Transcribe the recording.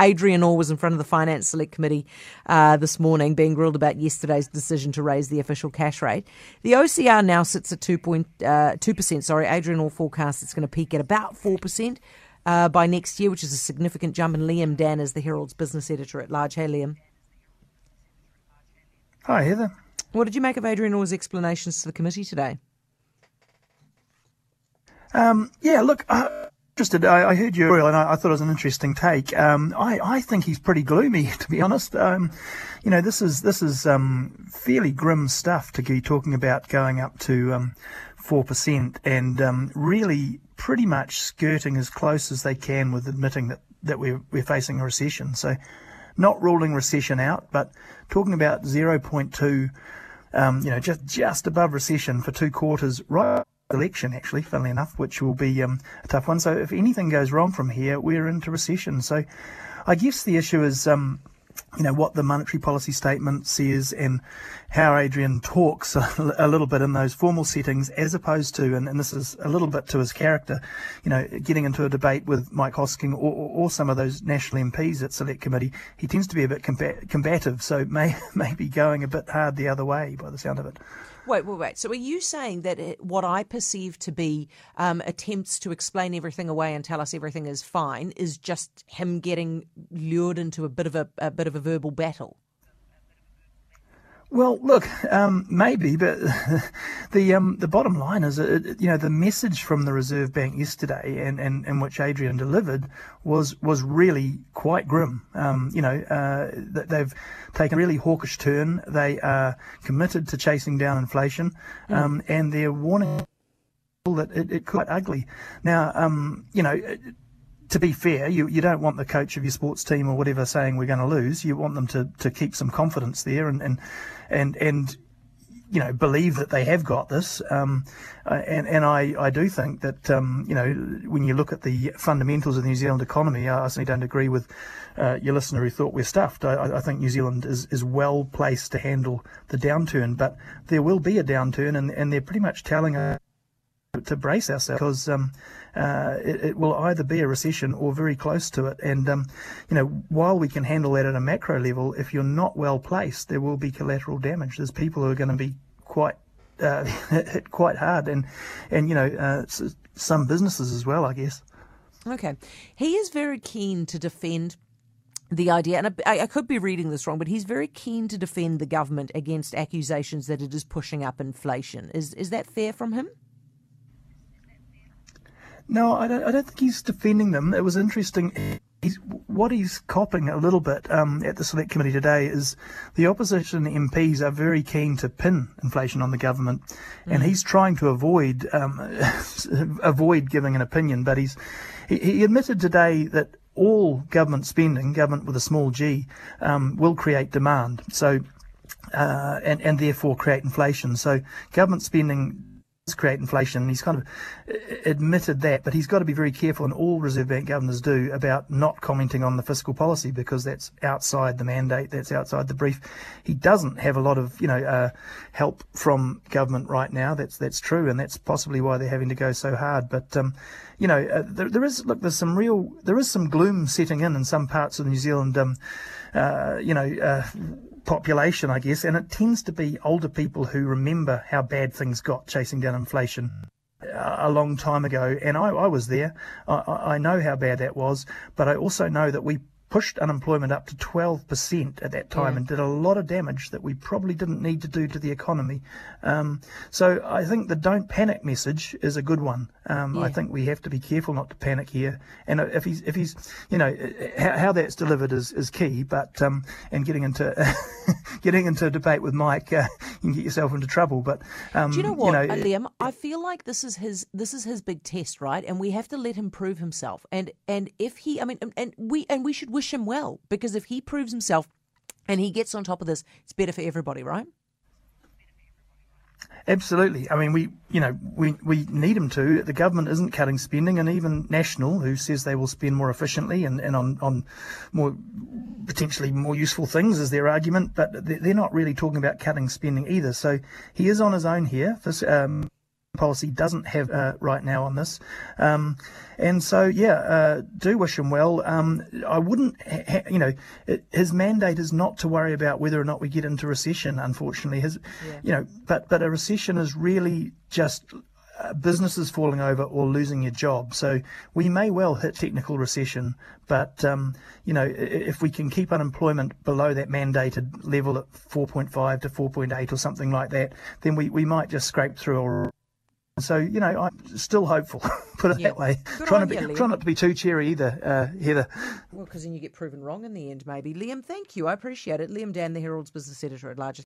Adrian Orr was in front of the Finance Select Committee uh, this morning, being grilled about yesterday's decision to raise the official cash rate. The OCR now sits at 2.2 uh, percent. Sorry, Adrian Orr forecasts it's going to peak at about four percent uh, by next year, which is a significant jump. And Liam Dann is the Herald's business editor at large. Hey, Liam. Hi, Heather. What did you make of Adrian Orr's explanations to the committee today? Um, yeah, look, uh, interested. I, I heard you, and I, I, thought it was an interesting take. Um, I, I think he's pretty gloomy, to be honest. Um, you know, this is this is um, fairly grim stuff to be talking about going up to um, four percent, and um, really pretty much skirting as close as they can with admitting that that we're we're facing a recession. So, not ruling recession out, but talking about zero point two. Um, you know, just just above recession for two quarters, right election, actually, funnily enough, which will be um, a tough one. So if anything goes wrong from here, we're into recession. So I guess the issue is, um, you know, what the monetary policy statement says and how Adrian talks a, little bit in those formal settings, as opposed to, and, and, this is a little bit to his character, you know, getting into a debate with Mike Hosking or, or, or some of those national MPs at Select Committee. He tends to be a bit combat- combative, so may, maybe going a bit hard the other way by the sound of it. Wait, wait, wait. So are you saying that it, what I perceive to be um, attempts to explain everything away and tell us everything is fine is just him getting lured into a bit of a, a bit of a verbal battle? Well, look, um, maybe, but the um, the bottom line is, uh, you know, the message from the Reserve Bank yesterday, and, and, and which Adrian delivered, was was really quite grim. Um, you know, uh, they've taken a really hawkish turn. They are committed to chasing down inflation, mm. and they're warning that it, it could ugly. Now, um, you know to be fair, you, you don't want the coach of your sports team or whatever saying we're going to lose. You want them to, to keep some confidence there and, and, and, and, you know, believe that they have got this. Um, and, and I, I do think that, um, you know, when you look at the fundamentals of the New Zealand economy, I certainly don't agree with uh, your listener who thought we're stuffed. I, I think New Zealand is, is well placed to handle the downturn, but there will be a downturn and, and they're pretty much telling us to brace ourselves because um, uh, it, it, will either be a recession or very close to it. And um, you know, while we can handle that at a macro level, if you're not well placed, there will be collateral damage. There's people who are going to be quite uh, hit quite hard, and and you know, uh, some businesses as well, I guess. Okay, he is very keen to defend the idea, and I, I, could be reading this wrong, but he's very keen to defend the government against accusations that it is pushing up inflation. Is is that fair from him? No, I don't, I don't think he's defending them. It was interesting. He's, what he's copping a little bit um, at the select committee today is the opposition MPs are very keen to pin inflation on the government, mm. and he's trying to avoid um, avoid giving an opinion. But he's he, he, admitted today that all government spending, government with a small g, um, will create demand. So. Uh, and, and therefore create inflation. So government spending create inflation. He's kind of uh, admitted that, but he's got to be very careful, and all Reserve Bank governors do, about not commenting on the fiscal policy because that's outside the mandate, that's outside the brief. He doesn't have a lot of, you know, uh, help from government right now. That's that's true, and that's possibly why they're having to go so hard. But um, you know, uh, there, there is look, there's some real, there is some gloom setting in in some parts of New Zealand. Um, uh, you know uh, population, I guess, and it tends to be older people who remember how bad things got chasing down inflation a long time ago. And I, I was there. I, I know how bad that was, but I also know that we pushed unemployment up to 12% at that time yeah. and did a lot of damage that we probably didn't need to do to the economy. Um, so I think the don't panic message is a good one. Um, yeah. I think we have to be careful not to panic here. And if he's, if he's, you know, how, how that's delivered is, is key. But um, and getting into getting into a debate with Mike, uh, you can get yourself into trouble. But um, do you know what, you know, uh, Liam? I feel like this is his this is his big test, right? And we have to let him prove himself. And and if he, I mean, and we and we should wish him well because if he proves himself and he gets on top of this, it's better for everybody, right? Absolutely. I mean, we, you know, we, we need him to. The government isn't cutting spending, and even National, who says they will spend more efficiently and, and on, on more potentially more useful things, is their argument, but they're not really talking about cutting spending either. So he is on his own here. um, policy doesn't have uh, right now on this. Um, and so, yeah, uh, do wish him well. Um, I wouldn't, ha- you know, it, his mandate is not to worry about whether or not we get into recession. Unfortunately, his, yeah. you know, but but a recession is really just uh, businesses falling over or losing your job. So we may well hit technical recession, but um, you know if we can keep unemployment below that mandated level at 4.5 to 4.8 or something like that, then we, we might just scrape through. Or so you know I'm still hopeful. Put it that way. trying to be, trying not to be too cheery either, uh, Heather. Well, because then you get proven wrong in the end, maybe. Liam, thank you. I appreciate it. Liam Dann, the Herald's business editor at large.